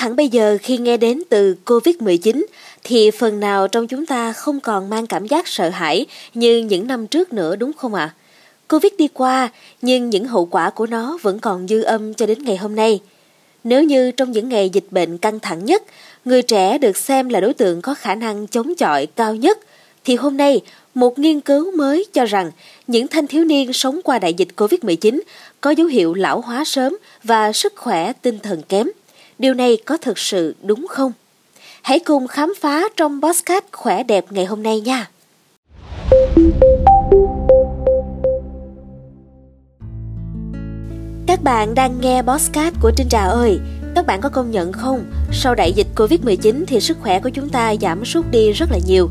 hẳn bây giờ khi nghe đến từ Covid-19 thì phần nào trong chúng ta không còn mang cảm giác sợ hãi như những năm trước nữa đúng không ạ? À? Covid đi qua nhưng những hậu quả của nó vẫn còn dư âm cho đến ngày hôm nay. Nếu như trong những ngày dịch bệnh căng thẳng nhất, người trẻ được xem là đối tượng có khả năng chống chọi cao nhất, thì hôm nay một nghiên cứu mới cho rằng những thanh thiếu niên sống qua đại dịch Covid-19 có dấu hiệu lão hóa sớm và sức khỏe tinh thần kém. Điều này có thực sự đúng không? Hãy cùng khám phá trong podcast khỏe đẹp ngày hôm nay nha. Các bạn đang nghe podcast của Trinh Trà ơi. Các bạn có công nhận không? Sau đại dịch Covid-19 thì sức khỏe của chúng ta giảm sút đi rất là nhiều.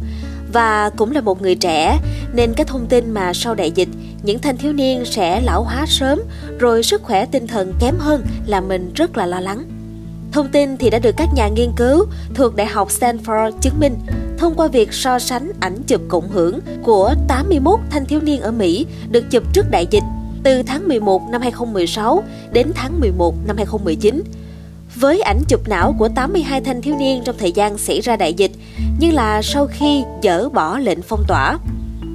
Và cũng là một người trẻ, nên cái thông tin mà sau đại dịch, những thanh thiếu niên sẽ lão hóa sớm, rồi sức khỏe tinh thần kém hơn là mình rất là lo lắng. Thông tin thì đã được các nhà nghiên cứu thuộc Đại học Stanford chứng minh thông qua việc so sánh ảnh chụp cộng hưởng của 81 thanh thiếu niên ở Mỹ được chụp trước đại dịch từ tháng 11 năm 2016 đến tháng 11 năm 2019 với ảnh chụp não của 82 thanh thiếu niên trong thời gian xảy ra đại dịch, nhưng là sau khi dỡ bỏ lệnh phong tỏa.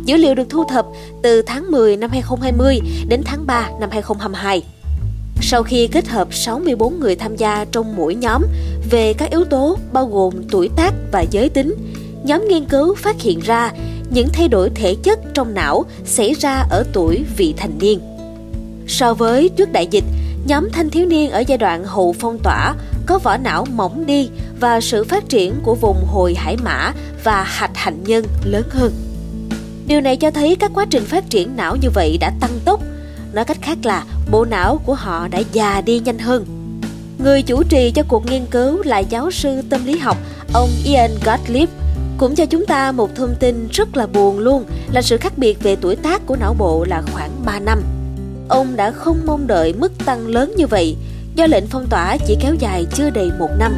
Dữ liệu được thu thập từ tháng 10 năm 2020 đến tháng 3 năm 2022. Sau khi kết hợp 64 người tham gia trong mỗi nhóm về các yếu tố bao gồm tuổi tác và giới tính, nhóm nghiên cứu phát hiện ra những thay đổi thể chất trong não xảy ra ở tuổi vị thành niên. So với trước đại dịch, nhóm thanh thiếu niên ở giai đoạn hậu phong tỏa có vỏ não mỏng đi và sự phát triển của vùng hồi hải mã và hạch hạnh nhân lớn hơn. Điều này cho thấy các quá trình phát triển não như vậy đã tăng tốc. Nói cách khác là bộ não của họ đã già đi nhanh hơn. Người chủ trì cho cuộc nghiên cứu là giáo sư tâm lý học ông Ian Gottlieb cũng cho chúng ta một thông tin rất là buồn luôn là sự khác biệt về tuổi tác của não bộ là khoảng 3 năm. Ông đã không mong đợi mức tăng lớn như vậy do lệnh phong tỏa chỉ kéo dài chưa đầy một năm.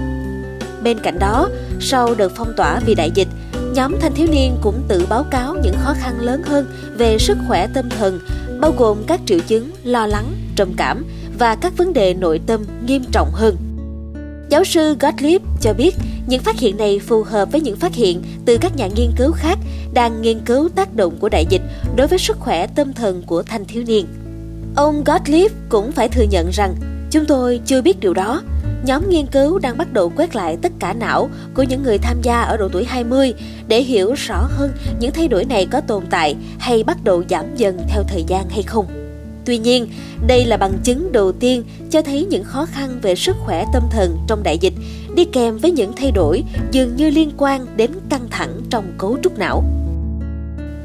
Bên cạnh đó, sau đợt phong tỏa vì đại dịch, nhóm thanh thiếu niên cũng tự báo cáo những khó khăn lớn hơn về sức khỏe tâm thần, bao gồm các triệu chứng lo lắng, trầm cảm và các vấn đề nội tâm nghiêm trọng hơn. Giáo sư Gottlieb cho biết những phát hiện này phù hợp với những phát hiện từ các nhà nghiên cứu khác đang nghiên cứu tác động của đại dịch đối với sức khỏe tâm thần của thanh thiếu niên. Ông Gottlieb cũng phải thừa nhận rằng chúng tôi chưa biết điều đó. Nhóm nghiên cứu đang bắt đầu quét lại tất cả não của những người tham gia ở độ tuổi 20 để hiểu rõ hơn những thay đổi này có tồn tại hay bắt đầu giảm dần theo thời gian hay không. Tuy nhiên, đây là bằng chứng đầu tiên cho thấy những khó khăn về sức khỏe tâm thần trong đại dịch đi kèm với những thay đổi dường như liên quan đến căng thẳng trong cấu trúc não.